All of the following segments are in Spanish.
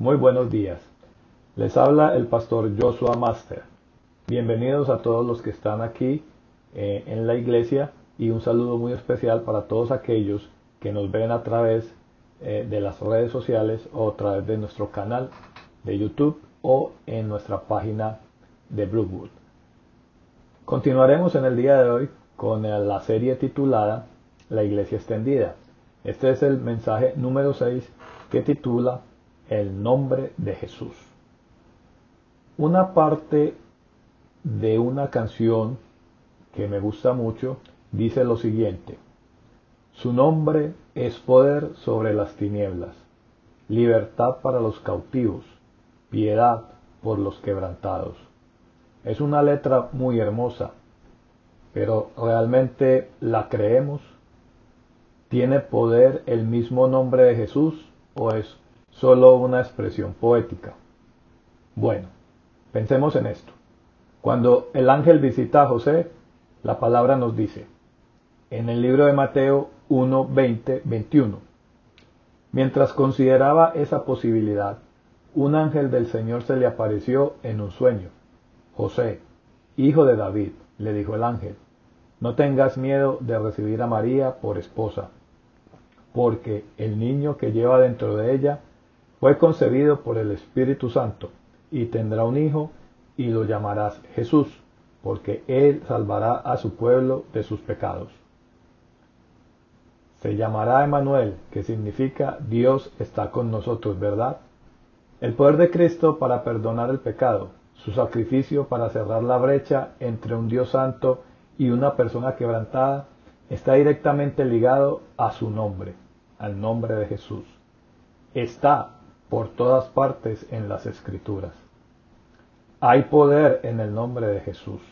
Muy buenos días. Les habla el pastor Joshua Master. Bienvenidos a todos los que están aquí eh, en la iglesia y un saludo muy especial para todos aquellos que nos ven a través eh, de las redes sociales o a través de nuestro canal de YouTube o en nuestra página de Brookwood. Continuaremos en el día de hoy con la serie titulada La Iglesia Extendida. Este es el mensaje número 6 que titula El nombre de Jesús. Una parte de una canción que me gusta mucho dice lo siguiente. Su nombre es poder sobre las tinieblas, libertad para los cautivos, piedad por los quebrantados. Es una letra muy hermosa, pero ¿realmente la creemos? ¿Tiene poder el mismo nombre de Jesús o es solo una expresión poética? Bueno, pensemos en esto. Cuando el ángel visita a José, la palabra nos dice, en el libro de Mateo 1, 20, 21, mientras consideraba esa posibilidad, un ángel del Señor se le apareció en un sueño. José, hijo de David, le dijo el ángel, no tengas miedo de recibir a María por esposa, porque el niño que lleva dentro de ella fue concebido por el Espíritu Santo, y tendrá un hijo, y lo llamarás Jesús, porque él salvará a su pueblo de sus pecados. Se llamará Emanuel, que significa Dios está con nosotros, ¿verdad? El poder de Cristo para perdonar el pecado, su sacrificio para cerrar la brecha entre un Dios santo y una persona quebrantada, está directamente ligado a su nombre, al nombre de Jesús. Está por todas partes en las escrituras. Hay poder en el nombre de Jesús.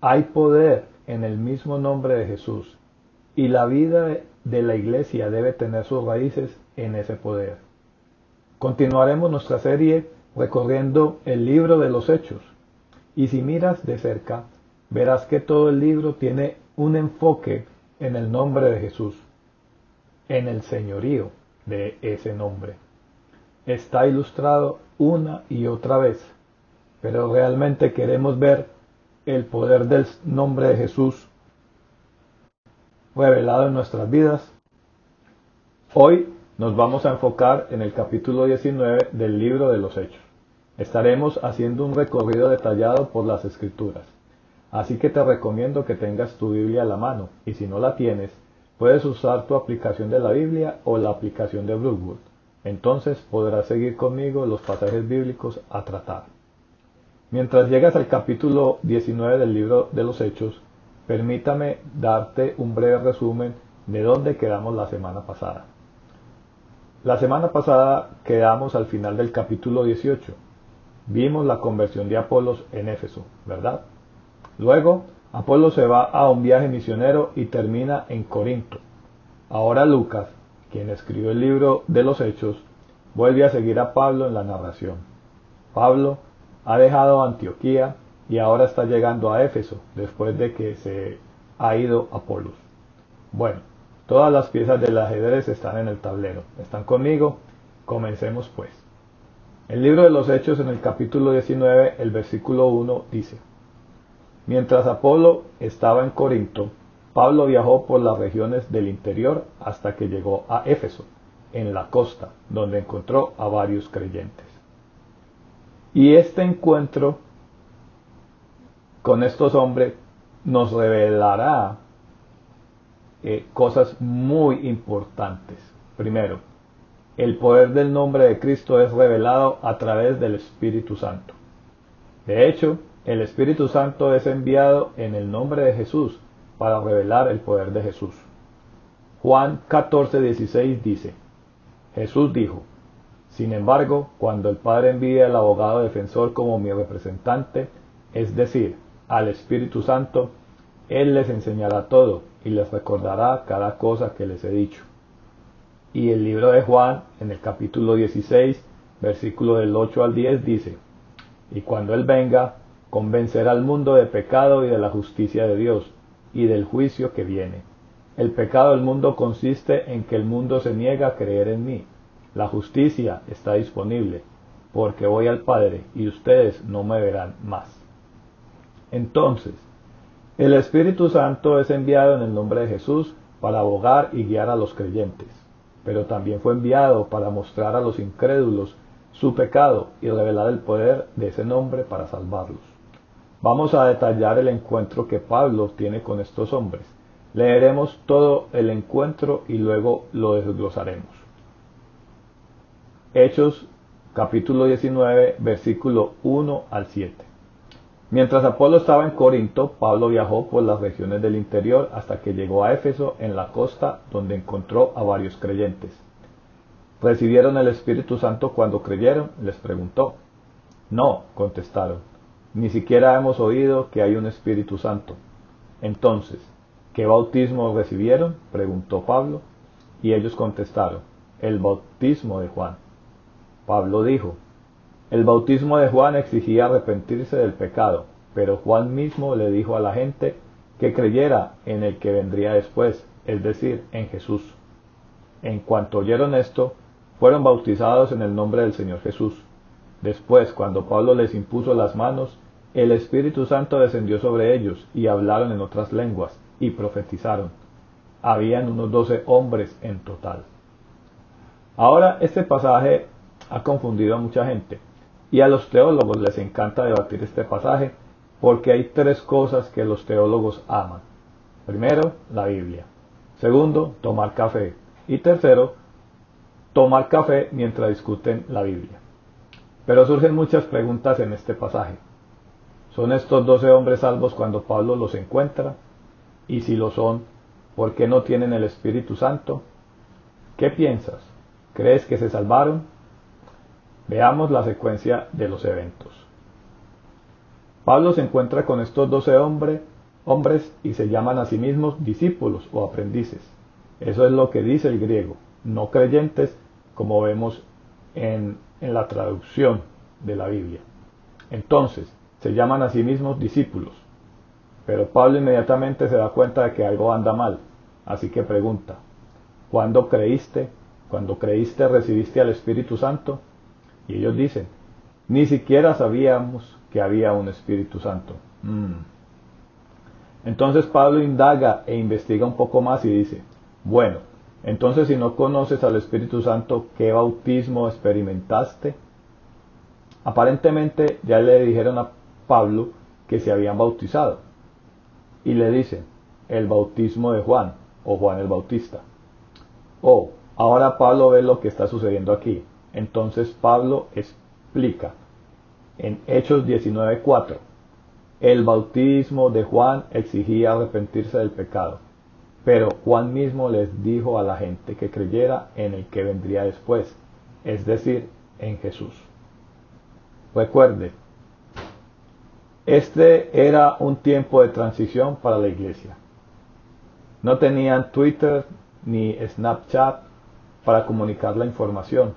Hay poder en el mismo nombre de Jesús. Y la vida de la iglesia debe tener sus raíces en ese poder. Continuaremos nuestra serie recorriendo el libro de los hechos. Y si miras de cerca, verás que todo el libro tiene un enfoque en el nombre de Jesús, en el señorío de ese nombre. Está ilustrado una y otra vez pero realmente queremos ver el poder del nombre de Jesús revelado en nuestras vidas, hoy nos vamos a enfocar en el capítulo 19 del libro de los Hechos. Estaremos haciendo un recorrido detallado por las escrituras. Así que te recomiendo que tengas tu Biblia a la mano y si no la tienes, puedes usar tu aplicación de la Biblia o la aplicación de Brookwood. Entonces podrás seguir conmigo los pasajes bíblicos a tratar. Mientras llegas al capítulo 19 del libro de los Hechos, permítame darte un breve resumen de dónde quedamos la semana pasada. La semana pasada quedamos al final del capítulo 18. Vimos la conversión de Apolos en Éfeso, ¿verdad? Luego, Apolo se va a un viaje misionero y termina en Corinto. Ahora Lucas, quien escribió el libro de los Hechos, vuelve a seguir a Pablo en la narración. Pablo ha dejado Antioquía y ahora está llegando a Éfeso después de que se ha ido Apolos. Bueno, todas las piezas del ajedrez están en el tablero. ¿Están conmigo? Comencemos pues. El libro de los Hechos en el capítulo 19, el versículo 1 dice, Mientras Apolo estaba en Corinto, Pablo viajó por las regiones del interior hasta que llegó a Éfeso, en la costa, donde encontró a varios creyentes. Y este encuentro con estos hombres nos revelará eh, cosas muy importantes. Primero, el poder del nombre de Cristo es revelado a través del Espíritu Santo. De hecho, el Espíritu Santo es enviado en el nombre de Jesús para revelar el poder de Jesús. Juan 14, 16 dice, Jesús dijo, sin embargo, cuando el Padre envíe al abogado defensor como mi representante, es decir, al Espíritu Santo, Él les enseñará todo y les recordará cada cosa que les he dicho. Y el libro de Juan, en el capítulo 16, versículo del 8 al 10, dice, Y cuando Él venga, convencerá al mundo de pecado y de la justicia de Dios, y del juicio que viene. El pecado del mundo consiste en que el mundo se niega a creer en mí la justicia está disponible, porque voy al Padre y ustedes no me verán más. Entonces, el Espíritu Santo es enviado en el nombre de Jesús para abogar y guiar a los creyentes, pero también fue enviado para mostrar a los incrédulos su pecado y revelar el poder de ese nombre para salvarlos. Vamos a detallar el encuentro que Pablo tiene con estos hombres. Leeremos todo el encuentro y luego lo desglosaremos. Hechos capítulo 19 versículo 1 al 7. Mientras Apolo estaba en Corinto, Pablo viajó por las regiones del interior hasta que llegó a Éfeso en la costa donde encontró a varios creyentes. ¿Recibieron el Espíritu Santo cuando creyeron? les preguntó. No, contestaron. Ni siquiera hemos oído que hay un Espíritu Santo. Entonces, ¿qué bautismo recibieron? preguntó Pablo. Y ellos contestaron, el bautismo de Juan. Pablo dijo, el bautismo de Juan exigía arrepentirse del pecado, pero Juan mismo le dijo a la gente que creyera en el que vendría después, es decir, en Jesús. En cuanto oyeron esto, fueron bautizados en el nombre del Señor Jesús. Después, cuando Pablo les impuso las manos, el Espíritu Santo descendió sobre ellos y hablaron en otras lenguas y profetizaron. Habían unos doce hombres en total. Ahora este pasaje ha confundido a mucha gente. Y a los teólogos les encanta debatir este pasaje porque hay tres cosas que los teólogos aman. Primero, la Biblia. Segundo, tomar café. Y tercero, tomar café mientras discuten la Biblia. Pero surgen muchas preguntas en este pasaje. ¿Son estos doce hombres salvos cuando Pablo los encuentra? Y si lo son, ¿por qué no tienen el Espíritu Santo? ¿Qué piensas? ¿Crees que se salvaron? Veamos la secuencia de los eventos. Pablo se encuentra con estos doce hombres, hombres y se llaman a sí mismos discípulos o aprendices. Eso es lo que dice el griego, no creyentes, como vemos en, en la traducción de la Biblia. Entonces, se llaman a sí mismos discípulos. Pero Pablo inmediatamente se da cuenta de que algo anda mal, así que pregunta, ¿cuándo creíste? ¿Cuando creíste recibiste al Espíritu Santo? Y ellos dicen, ni siquiera sabíamos que había un Espíritu Santo. Mm. Entonces Pablo indaga e investiga un poco más y dice, bueno, entonces si no conoces al Espíritu Santo, ¿qué bautismo experimentaste? Aparentemente ya le dijeron a Pablo que se habían bautizado. Y le dicen, el bautismo de Juan o Juan el Bautista. Oh, ahora Pablo ve lo que está sucediendo aquí. Entonces Pablo explica en Hechos 19:4, el bautismo de Juan exigía arrepentirse del pecado, pero Juan mismo les dijo a la gente que creyera en el que vendría después, es decir, en Jesús. Recuerde, este era un tiempo de transición para la iglesia. No tenían Twitter ni Snapchat para comunicar la información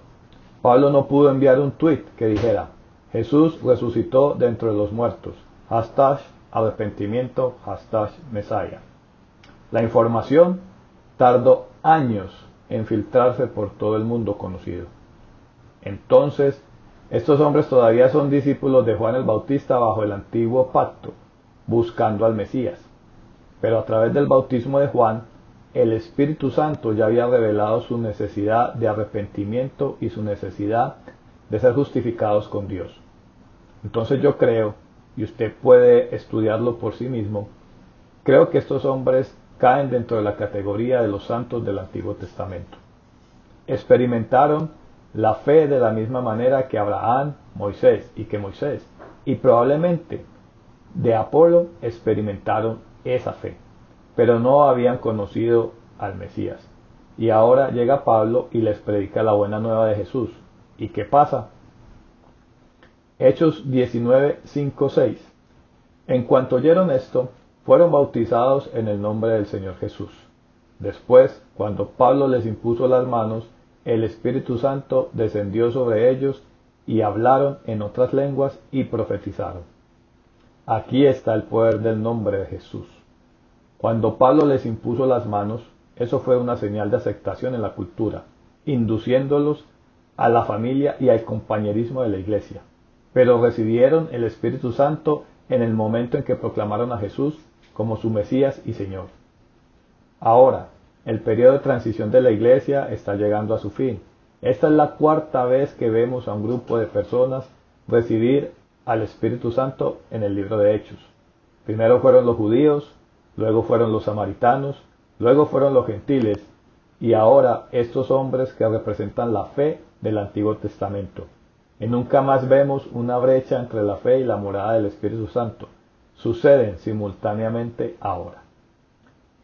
Pablo no pudo enviar un tweet que dijera, Jesús resucitó dentro de los muertos, hashtag arrepentimiento, hashtag Mesaya. La información tardó años en filtrarse por todo el mundo conocido. Entonces, estos hombres todavía son discípulos de Juan el Bautista bajo el antiguo pacto, buscando al Mesías. Pero a través del bautismo de Juan, el Espíritu Santo ya había revelado su necesidad de arrepentimiento y su necesidad de ser justificados con Dios. Entonces yo creo, y usted puede estudiarlo por sí mismo, creo que estos hombres caen dentro de la categoría de los santos del Antiguo Testamento. Experimentaron la fe de la misma manera que Abraham, Moisés y que Moisés, y probablemente de Apolo experimentaron esa fe pero no habían conocido al Mesías. Y ahora llega Pablo y les predica la buena nueva de Jesús. ¿Y qué pasa? Hechos 19, 5, 6. En cuanto oyeron esto, fueron bautizados en el nombre del Señor Jesús. Después, cuando Pablo les impuso las manos, el Espíritu Santo descendió sobre ellos y hablaron en otras lenguas y profetizaron. Aquí está el poder del nombre de Jesús. Cuando Pablo les impuso las manos, eso fue una señal de aceptación en la cultura, induciéndolos a la familia y al compañerismo de la iglesia, pero recibieron el Espíritu Santo en el momento en que proclamaron a Jesús como su Mesías y Señor. Ahora, el periodo de transición de la iglesia está llegando a su fin. Esta es la cuarta vez que vemos a un grupo de personas recibir al Espíritu Santo en el libro de Hechos. Primero fueron los judíos, luego fueron los samaritanos, luego fueron los gentiles y ahora estos hombres que representan la fe del Antiguo Testamento. Y nunca más vemos una brecha entre la fe y la morada del Espíritu Santo. Suceden simultáneamente ahora.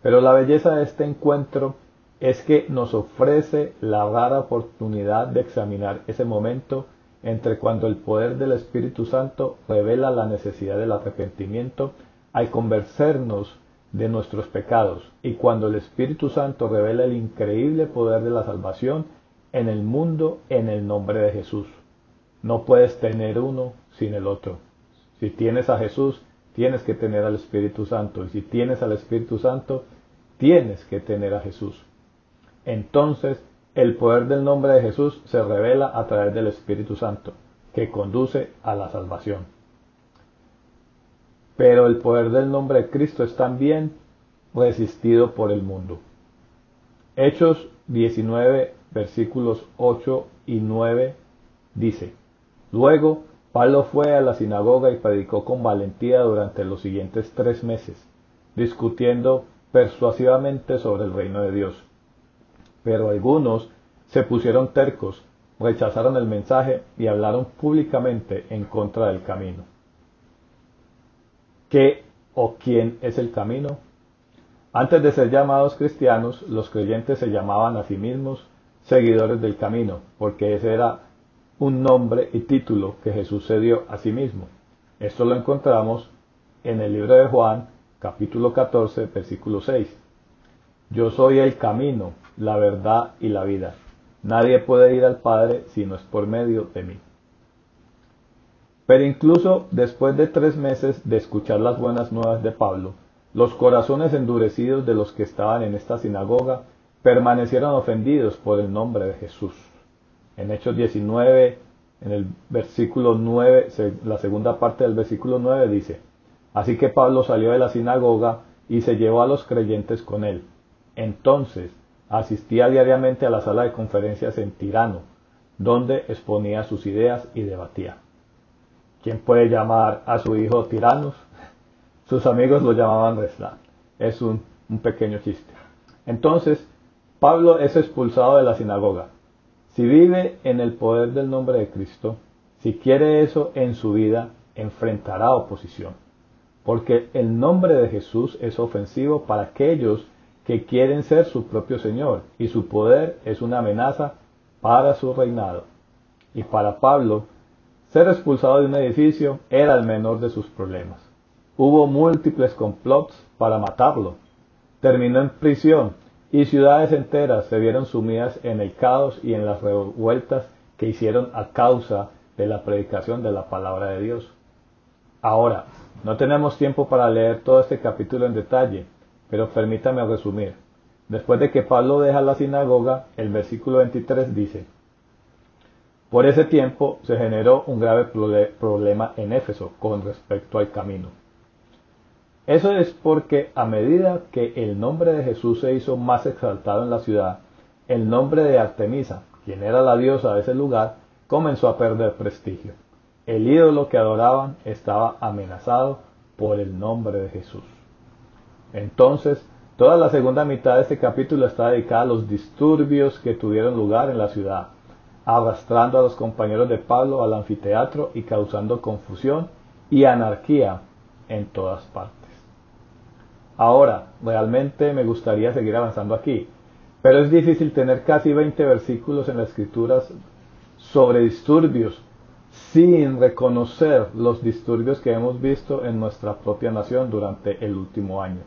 Pero la belleza de este encuentro es que nos ofrece la rara oportunidad de examinar ese momento entre cuando el poder del Espíritu Santo revela la necesidad del arrepentimiento al convencernos de nuestros pecados y cuando el Espíritu Santo revela el increíble poder de la salvación en el mundo en el nombre de Jesús. No puedes tener uno sin el otro. Si tienes a Jesús, tienes que tener al Espíritu Santo. Y si tienes al Espíritu Santo, tienes que tener a Jesús. Entonces, el poder del nombre de Jesús se revela a través del Espíritu Santo, que conduce a la salvación. Pero el poder del nombre de Cristo es también resistido por el mundo. Hechos 19, versículos 8 y 9 dice, Luego Pablo fue a la sinagoga y predicó con valentía durante los siguientes tres meses, discutiendo persuasivamente sobre el reino de Dios. Pero algunos se pusieron tercos, rechazaron el mensaje y hablaron públicamente en contra del camino. ¿Qué o quién es el camino? Antes de ser llamados cristianos, los creyentes se llamaban a sí mismos seguidores del camino, porque ese era un nombre y título que Jesús se dio a sí mismo. Esto lo encontramos en el libro de Juan, capítulo 14, versículo 6. Yo soy el camino, la verdad y la vida. Nadie puede ir al Padre si no es por medio de mí. Pero incluso después de tres meses de escuchar las buenas nuevas de Pablo, los corazones endurecidos de los que estaban en esta sinagoga permanecieron ofendidos por el nombre de Jesús. En Hechos 19, en el versículo 9, la segunda parte del versículo 9 dice, Así que Pablo salió de la sinagoga y se llevó a los creyentes con él. Entonces asistía diariamente a la sala de conferencias en Tirano, donde exponía sus ideas y debatía. ¿Quién puede llamar a su hijo tiranos? Sus amigos lo llamaban Reslan. Es un, un pequeño chiste. Entonces, Pablo es expulsado de la sinagoga si vive en el poder del nombre de Cristo, si quiere eso en su vida, enfrentará oposición. Porque el nombre de Jesús es ofensivo para aquellos que quieren ser su propio Señor y su poder es una amenaza para su reinado. Y para Pablo, ser expulsado de un edificio era el menor de sus problemas. Hubo múltiples complots para matarlo. Terminó en prisión y ciudades enteras se vieron sumidas en el caos y en las revueltas que hicieron a causa de la predicación de la palabra de Dios. Ahora, no tenemos tiempo para leer todo este capítulo en detalle, pero permítame resumir. Después de que Pablo deja la sinagoga, el versículo 23 dice, Por ese tiempo se generó un grave problema en Éfeso con respecto al camino. Eso es porque a medida que el nombre de Jesús se hizo más exaltado en la ciudad, el nombre de Artemisa, quien era la diosa de ese lugar, comenzó a perder prestigio. El ídolo que adoraban estaba amenazado por el nombre de Jesús. Entonces, toda la segunda mitad de este capítulo está dedicada a los disturbios que tuvieron lugar en la ciudad, arrastrando a los compañeros de Pablo al anfiteatro y causando confusión y anarquía en todas partes. Ahora, realmente me gustaría seguir avanzando aquí, pero es difícil tener casi 20 versículos en las escrituras sobre disturbios sin reconocer los disturbios que hemos visto en nuestra propia nación durante el último año.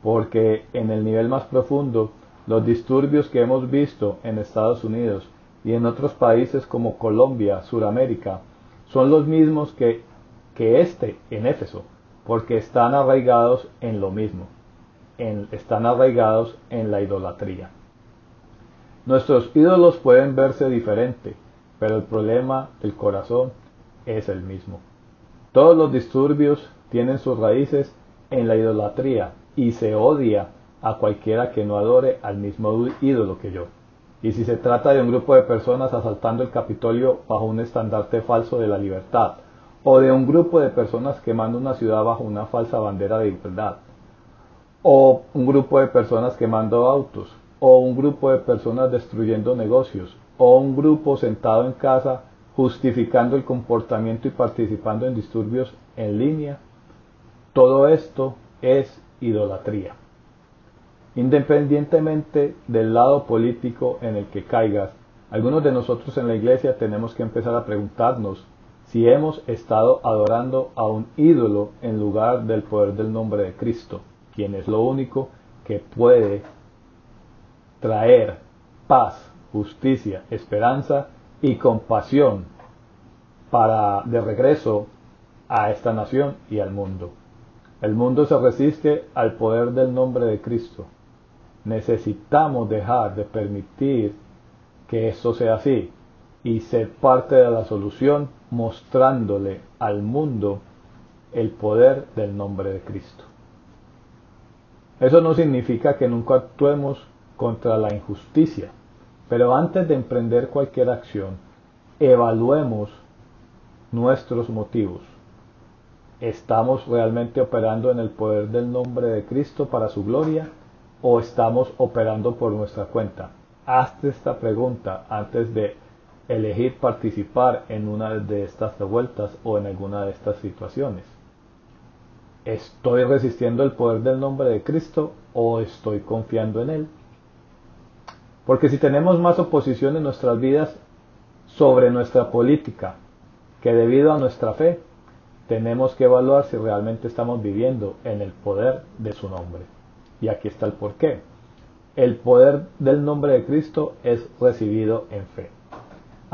Porque en el nivel más profundo, los disturbios que hemos visto en Estados Unidos y en otros países como Colombia, Suramérica, son los mismos que, que este en Éfeso porque están arraigados en lo mismo, están arraigados en la idolatría. Nuestros ídolos pueden verse diferente, pero el problema del corazón es el mismo. Todos los disturbios tienen sus raíces en la idolatría y se odia a cualquiera que no adore al mismo ídolo que yo. Y si se trata de un grupo de personas asaltando el Capitolio bajo un estandarte falso de la libertad, o de un grupo de personas quemando una ciudad bajo una falsa bandera de igualdad, o un grupo de personas quemando autos, o un grupo de personas destruyendo negocios, o un grupo sentado en casa justificando el comportamiento y participando en disturbios en línea, todo esto es idolatría. Independientemente del lado político en el que caigas, algunos de nosotros en la iglesia tenemos que empezar a preguntarnos si hemos estado adorando a un ídolo en lugar del poder del nombre de Cristo, quien es lo único que puede traer paz, justicia, esperanza y compasión para de regreso a esta nación y al mundo. El mundo se resiste al poder del nombre de Cristo. Necesitamos dejar de permitir que esto sea así y ser parte de la solución mostrándole al mundo el poder del nombre de Cristo. Eso no significa que nunca actuemos contra la injusticia, pero antes de emprender cualquier acción, evaluemos nuestros motivos. ¿Estamos realmente operando en el poder del nombre de Cristo para su gloria o estamos operando por nuestra cuenta? Hazte esta pregunta antes de elegir participar en una de estas revueltas o en alguna de estas situaciones. ¿Estoy resistiendo el poder del nombre de Cristo o estoy confiando en Él? Porque si tenemos más oposición en nuestras vidas sobre nuestra política que debido a nuestra fe, tenemos que evaluar si realmente estamos viviendo en el poder de su nombre. Y aquí está el porqué. El poder del nombre de Cristo es recibido en fe.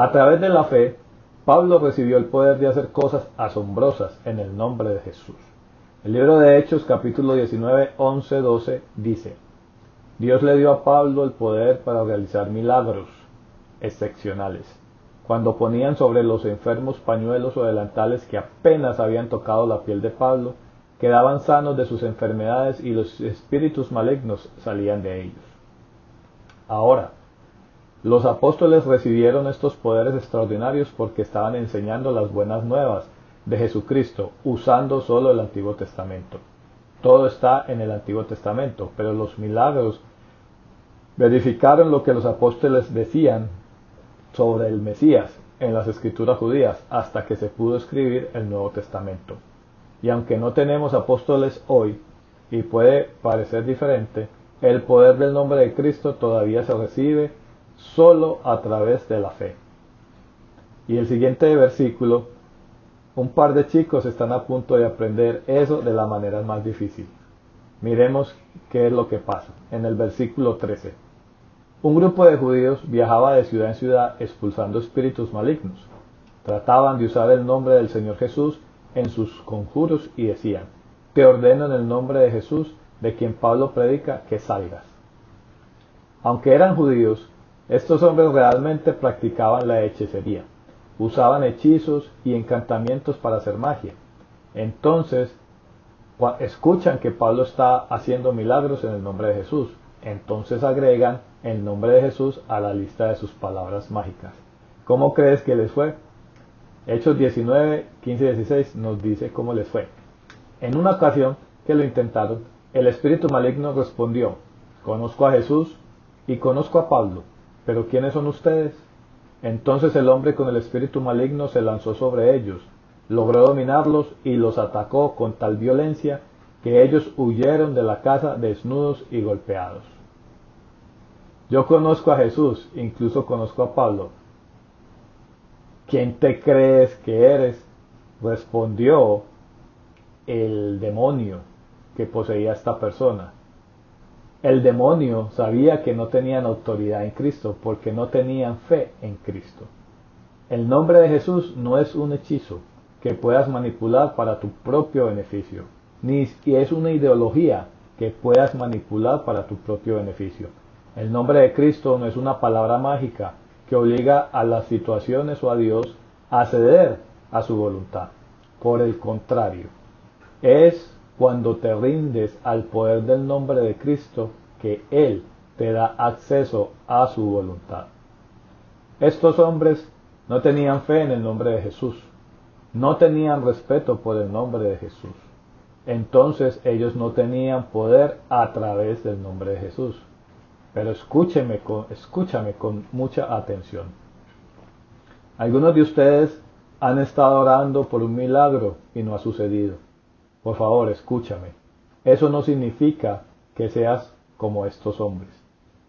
A través de la fe, Pablo recibió el poder de hacer cosas asombrosas en el nombre de Jesús. El libro de Hechos capítulo 19, 11, 12 dice, Dios le dio a Pablo el poder para realizar milagros excepcionales. Cuando ponían sobre los enfermos pañuelos o delantales que apenas habían tocado la piel de Pablo, quedaban sanos de sus enfermedades y los espíritus malignos salían de ellos. Ahora, los apóstoles recibieron estos poderes extraordinarios porque estaban enseñando las buenas nuevas de Jesucristo usando solo el Antiguo Testamento. Todo está en el Antiguo Testamento, pero los milagros verificaron lo que los apóstoles decían sobre el Mesías en las escrituras judías hasta que se pudo escribir el Nuevo Testamento. Y aunque no tenemos apóstoles hoy, y puede parecer diferente, el poder del nombre de Cristo todavía se recibe solo a través de la fe. Y el siguiente versículo, un par de chicos están a punto de aprender eso de la manera más difícil. Miremos qué es lo que pasa en el versículo 13. Un grupo de judíos viajaba de ciudad en ciudad expulsando espíritus malignos. Trataban de usar el nombre del Señor Jesús en sus conjuros y decían, te ordeno en el nombre de Jesús, de quien Pablo predica, que salgas. Aunque eran judíos, estos hombres realmente practicaban la hechicería, usaban hechizos y encantamientos para hacer magia. Entonces, escuchan que Pablo está haciendo milagros en el nombre de Jesús. Entonces agregan el nombre de Jesús a la lista de sus palabras mágicas. ¿Cómo crees que les fue? Hechos 19, 15 y 16 nos dice cómo les fue. En una ocasión que lo intentaron, el espíritu maligno respondió, conozco a Jesús y conozco a Pablo, pero ¿quiénes son ustedes? Entonces el hombre con el espíritu maligno se lanzó sobre ellos, logró dominarlos y los atacó con tal violencia que ellos huyeron de la casa desnudos y golpeados. Yo conozco a Jesús, incluso conozco a Pablo. ¿Quién te crees que eres? respondió el demonio que poseía esta persona. El demonio sabía que no tenían autoridad en Cristo porque no tenían fe en Cristo. El nombre de Jesús no es un hechizo que puedas manipular para tu propio beneficio, ni es una ideología que puedas manipular para tu propio beneficio. El nombre de Cristo no es una palabra mágica que obliga a las situaciones o a Dios a ceder a su voluntad. Por el contrario, es cuando te rindes al poder del nombre de Cristo que Él te da acceso a su voluntad. Estos hombres no tenían fe en el nombre de Jesús, no tenían respeto por el nombre de Jesús. Entonces ellos no tenían poder a través del nombre de Jesús. Pero escúcheme con, escúchame con mucha atención. Algunos de ustedes han estado orando por un milagro y no ha sucedido. Por favor, escúchame. Eso no significa que seas como estos hombres.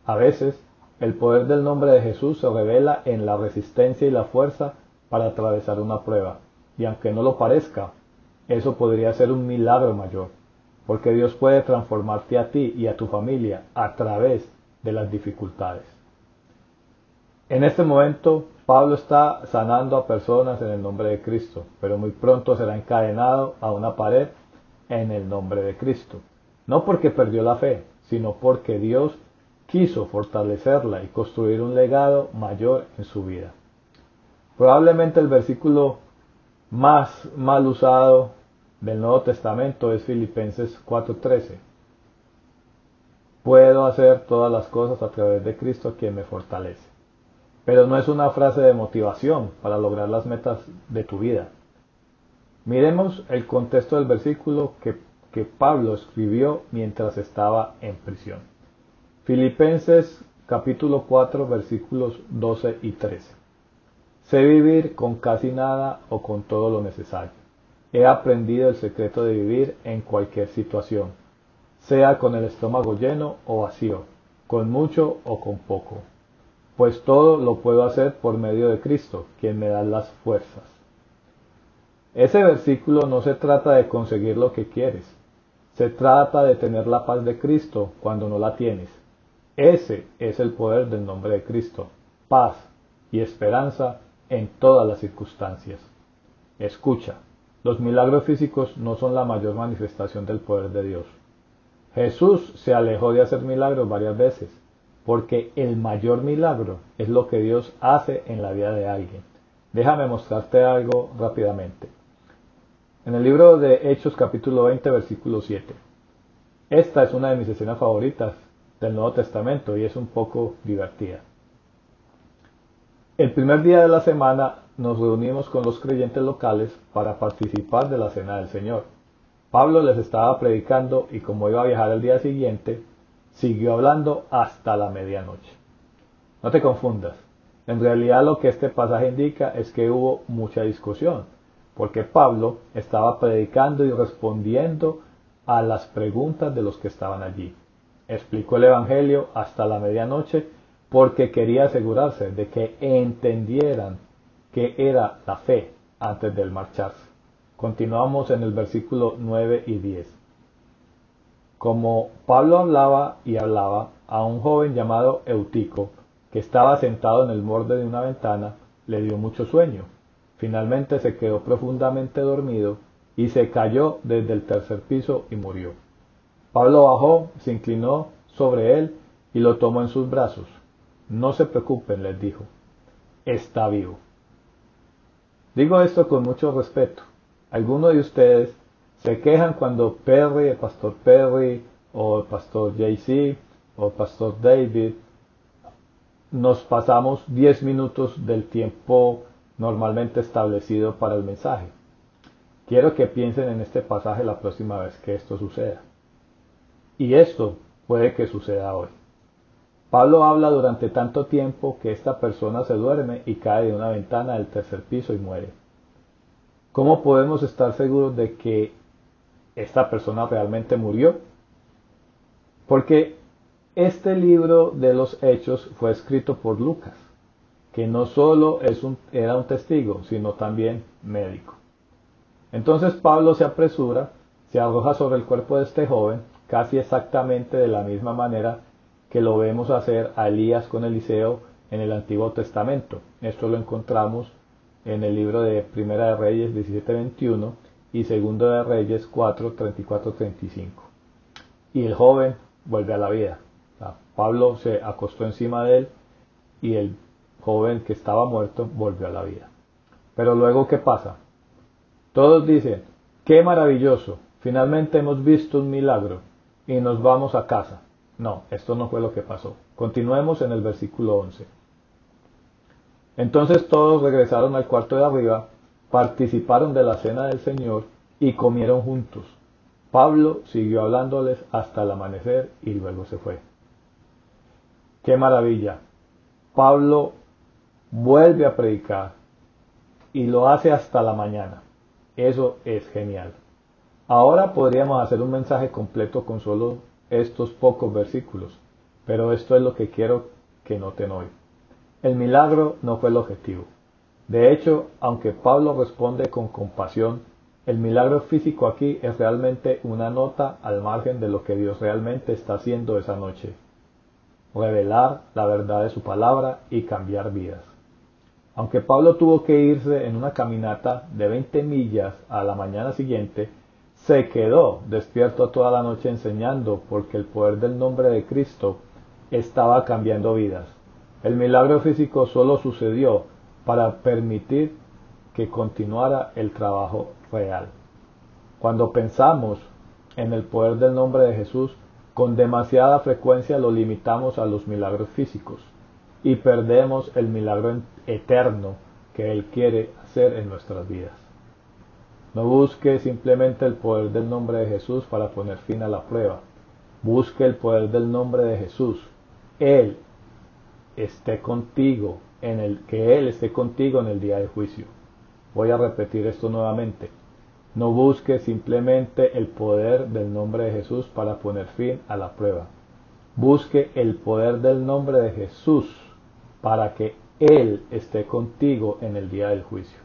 A veces, el poder del nombre de Jesús se revela en la resistencia y la fuerza para atravesar una prueba. Y aunque no lo parezca, eso podría ser un milagro mayor, porque Dios puede transformarte a ti y a tu familia a través de las dificultades. En este momento, Pablo está sanando a personas en el nombre de Cristo, pero muy pronto será encadenado a una pared en el nombre de Cristo. No porque perdió la fe, sino porque Dios quiso fortalecerla y construir un legado mayor en su vida. Probablemente el versículo más mal usado del Nuevo Testamento es Filipenses 4:13. Puedo hacer todas las cosas a través de Cristo quien me fortalece. Pero no es una frase de motivación para lograr las metas de tu vida. Miremos el contexto del versículo que, Pablo escribió mientras estaba en prisión. Filipenses capítulo 4 versículos 12 y 13. Sé vivir con casi nada o con todo lo necesario. He aprendido el secreto de vivir en cualquier situación sea con el estómago lleno o vacío, con mucho o con poco. Pues todo lo puedo hacer por medio de Cristo, quien me da las fuerzas. Ese versículo no se trata de conseguir lo que quieres, se trata de tener la paz de Cristo cuando no la tienes. Ese es el poder del nombre de Cristo, paz y esperanza en todas las circunstancias. Escucha, los milagros físicos no son la mayor manifestación del poder de Dios. Jesús se alejó de hacer milagros varias veces, porque el mayor milagro es lo que Dios hace en la vida de alguien. Déjame mostrarte algo rápidamente. En el libro de Hechos capítulo 20 versículo 7. Esta es una de mis escenas favoritas del Nuevo Testamento y es un poco divertida. El primer día de la semana nos reunimos con los creyentes locales para participar de la Cena del Señor. Pablo les estaba predicando y como iba a viajar al día siguiente, siguió hablando hasta la medianoche. No te confundas. En realidad lo que este pasaje indica es que hubo mucha discusión, porque Pablo estaba predicando y respondiendo a las preguntas de los que estaban allí. Explicó el Evangelio hasta la medianoche porque quería asegurarse de que entendieran qué era la fe antes del marcharse. Continuamos en el versículo 9 y 10. Como Pablo hablaba y hablaba a un joven llamado Eutico, que estaba sentado en el borde de una ventana, le dio mucho sueño. Finalmente se quedó profundamente dormido y se cayó desde el tercer piso y murió. Pablo bajó, se inclinó sobre él y lo tomó en sus brazos. No se preocupen, les dijo, está vivo. Digo esto con mucho respeto, algunos de ustedes se quejan cuando Perry, el pastor Perry, o el pastor JC, o el pastor David, nos pasamos 10 minutos del tiempo normalmente establecido para el mensaje. Quiero que piensen en este pasaje la próxima vez que esto suceda. Y esto puede que suceda hoy. Pablo habla durante tanto tiempo que esta persona se duerme y cae de una ventana del tercer piso y muere. ¿Cómo podemos estar seguros de que esta persona realmente murió? Porque este libro de los hechos fue escrito por Lucas, que no solo era un testigo, sino también médico. Entonces Pablo se apresura, se arroja sobre el cuerpo de este joven, casi exactamente de la misma manera que lo vemos hacer a Elías con Eliseo en el Antiguo Testamento. Esto lo encontramos en el libro de Primera de Reyes 17:21 y Segundo de Reyes 4:34-35. Y el joven vuelve a la vida. Pablo se acostó encima de él y el joven que estaba muerto volvió a la vida. Pero luego, ¿qué pasa? Todos dicen, qué maravilloso, finalmente hemos visto un milagro y nos vamos a casa. No, esto no fue lo que pasó. Continuemos en el versículo 11. Entonces todos regresaron al cuarto de arriba, participaron de la cena del Señor y comieron juntos. Pablo siguió hablándoles hasta el amanecer y luego se fue. ¡Qué maravilla! Pablo vuelve a predicar y lo hace hasta la mañana. Eso es genial. Ahora podríamos hacer un mensaje completo con solo estos pocos versículos, pero esto es lo que quiero que noten hoy. El milagro no fue el objetivo. De hecho, aunque Pablo responde con compasión, el milagro físico aquí es realmente una nota al margen de lo que Dios realmente está haciendo esa noche. Revelar la verdad de su palabra y cambiar vidas. Aunque Pablo tuvo que irse en una caminata de 20 millas a la mañana siguiente, se quedó despierto toda la noche enseñando porque el poder del nombre de Cristo estaba cambiando vidas. El milagro físico solo sucedió para permitir que continuara el trabajo real. Cuando pensamos en el poder del nombre de Jesús, con demasiada frecuencia lo limitamos a los milagros físicos y perdemos el milagro eterno que Él quiere hacer en nuestras vidas. No busque simplemente el poder del nombre de Jesús para poner fin a la prueba. Busque el poder del nombre de Jesús. Él esté contigo en el que Él esté contigo en el día del juicio. Voy a repetir esto nuevamente. No busque simplemente el poder del nombre de Jesús para poner fin a la prueba. Busque el poder del nombre de Jesús para que Él esté contigo en el día del juicio.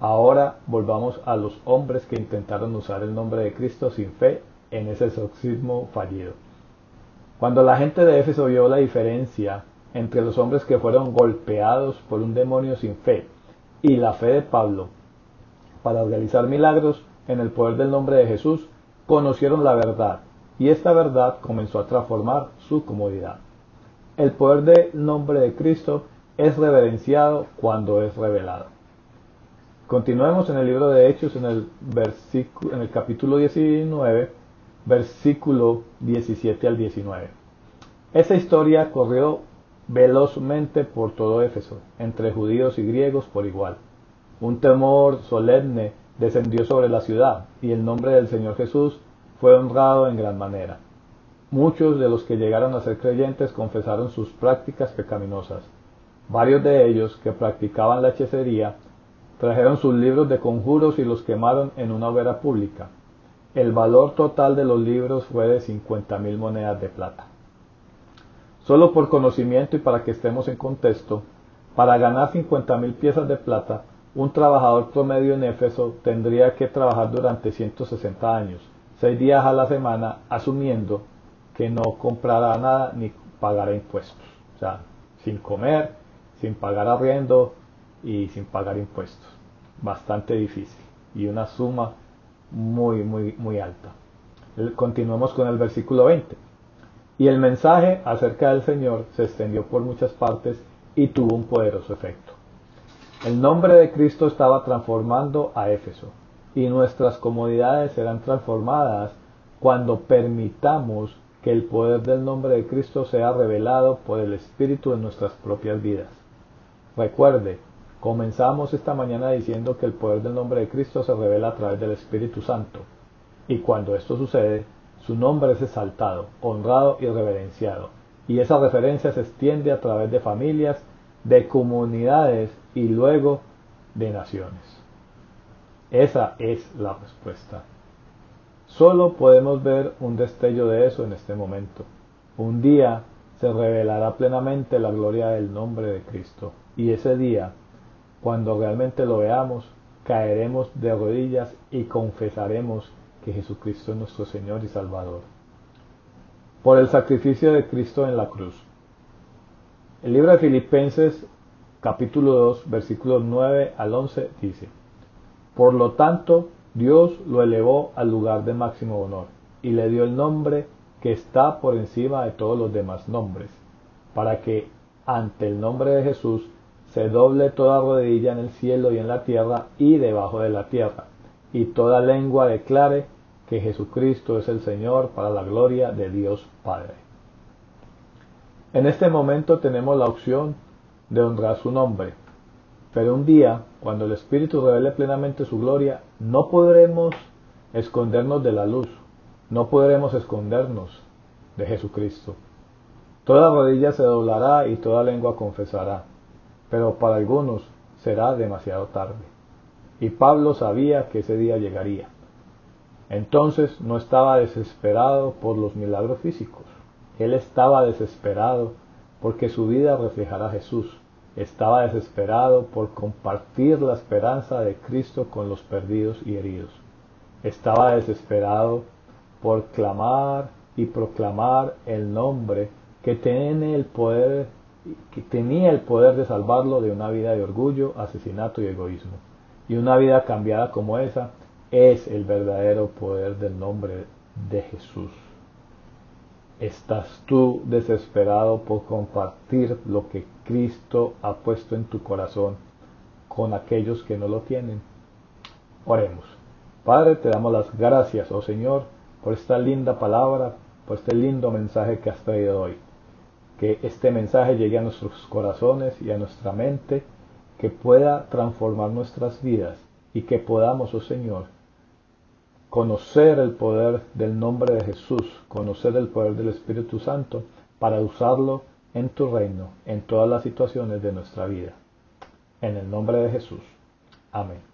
Ahora volvamos a los hombres que intentaron usar el nombre de Cristo sin fe en ese exorcismo fallido. Cuando la gente de Éfeso vio la diferencia entre los hombres que fueron golpeados por un demonio sin fe y la fe de Pablo para realizar milagros en el poder del nombre de Jesús, conocieron la verdad y esta verdad comenzó a transformar su comodidad. El poder del nombre de Cristo es reverenciado cuando es revelado. Continuemos en el libro de Hechos en el, en el capítulo 19, versículo 17 al 19. Esa historia corrió velozmente por todo Éfeso, entre judíos y griegos por igual. Un temor solemne descendió sobre la ciudad, y el nombre del Señor Jesús fue honrado en gran manera. Muchos de los que llegaron a ser creyentes confesaron sus prácticas pecaminosas. Varios de ellos, que practicaban la hechicería, trajeron sus libros de conjuros y los quemaron en una hoguera pública. El valor total de los libros fue de cincuenta mil monedas de plata. Solo por conocimiento y para que estemos en contexto, para ganar cincuenta mil piezas de plata, un trabajador promedio en Éfeso tendría que trabajar durante 160 años, seis días a la semana, asumiendo que no comprara nada ni pagara impuestos. O sea, sin comer, sin pagar arriendo y sin pagar impuestos. Bastante difícil y una suma muy, muy, muy alta. Continuemos con el versículo 20. Y el mensaje acerca del Señor se extendió por muchas partes y tuvo un poderoso efecto. El nombre de Cristo estaba transformando a Éfeso y nuestras comodidades serán transformadas cuando permitamos que el poder del nombre de Cristo sea revelado por el Espíritu en nuestras propias vidas. Recuerde, comenzamos esta mañana diciendo que el poder del nombre de Cristo se revela a través del Espíritu Santo. Y cuando esto sucede, su nombre es exaltado, honrado y reverenciado. Y esa referencia se extiende a través de familias, de comunidades y luego de naciones. Esa es la respuesta. Solo podemos ver un destello de eso en este momento. Un día se revelará plenamente la gloria del nombre de Cristo. Y ese día, cuando realmente lo veamos, caeremos de rodillas y confesaremos que Jesucristo es nuestro Señor y Salvador. Por el sacrificio de Cristo en la cruz. El libro de Filipenses capítulo 2 versículos 9 al 11 dice, Por lo tanto, Dios lo elevó al lugar de máximo honor y le dio el nombre que está por encima de todos los demás nombres, para que ante el nombre de Jesús se doble toda rodilla en el cielo y en la tierra y debajo de la tierra, y toda lengua declare que Jesucristo es el Señor para la gloria de Dios Padre. En este momento tenemos la opción de honrar su nombre, pero un día, cuando el Espíritu revele plenamente su gloria, no podremos escondernos de la luz, no podremos escondernos de Jesucristo. Toda rodilla se doblará y toda lengua confesará, pero para algunos será demasiado tarde. Y Pablo sabía que ese día llegaría. Entonces no estaba desesperado por los milagros físicos. Él estaba desesperado porque su vida reflejara a Jesús. Estaba desesperado por compartir la esperanza de Cristo con los perdidos y heridos. Estaba desesperado por clamar y proclamar el nombre que tiene el poder que tenía el poder de salvarlo de una vida de orgullo, asesinato y egoísmo. Y una vida cambiada como esa es el verdadero poder del nombre de Jesús. ¿Estás tú desesperado por compartir lo que Cristo ha puesto en tu corazón con aquellos que no lo tienen? Oremos. Padre, te damos las gracias, oh Señor, por esta linda palabra, por este lindo mensaje que has traído hoy. Que este mensaje llegue a nuestros corazones y a nuestra mente, que pueda transformar nuestras vidas y que podamos, oh Señor, conocer el poder del nombre de Jesús, conocer el poder del Espíritu Santo para usarlo en tu reino, en todas las situaciones de nuestra vida. En el nombre de Jesús. Amén.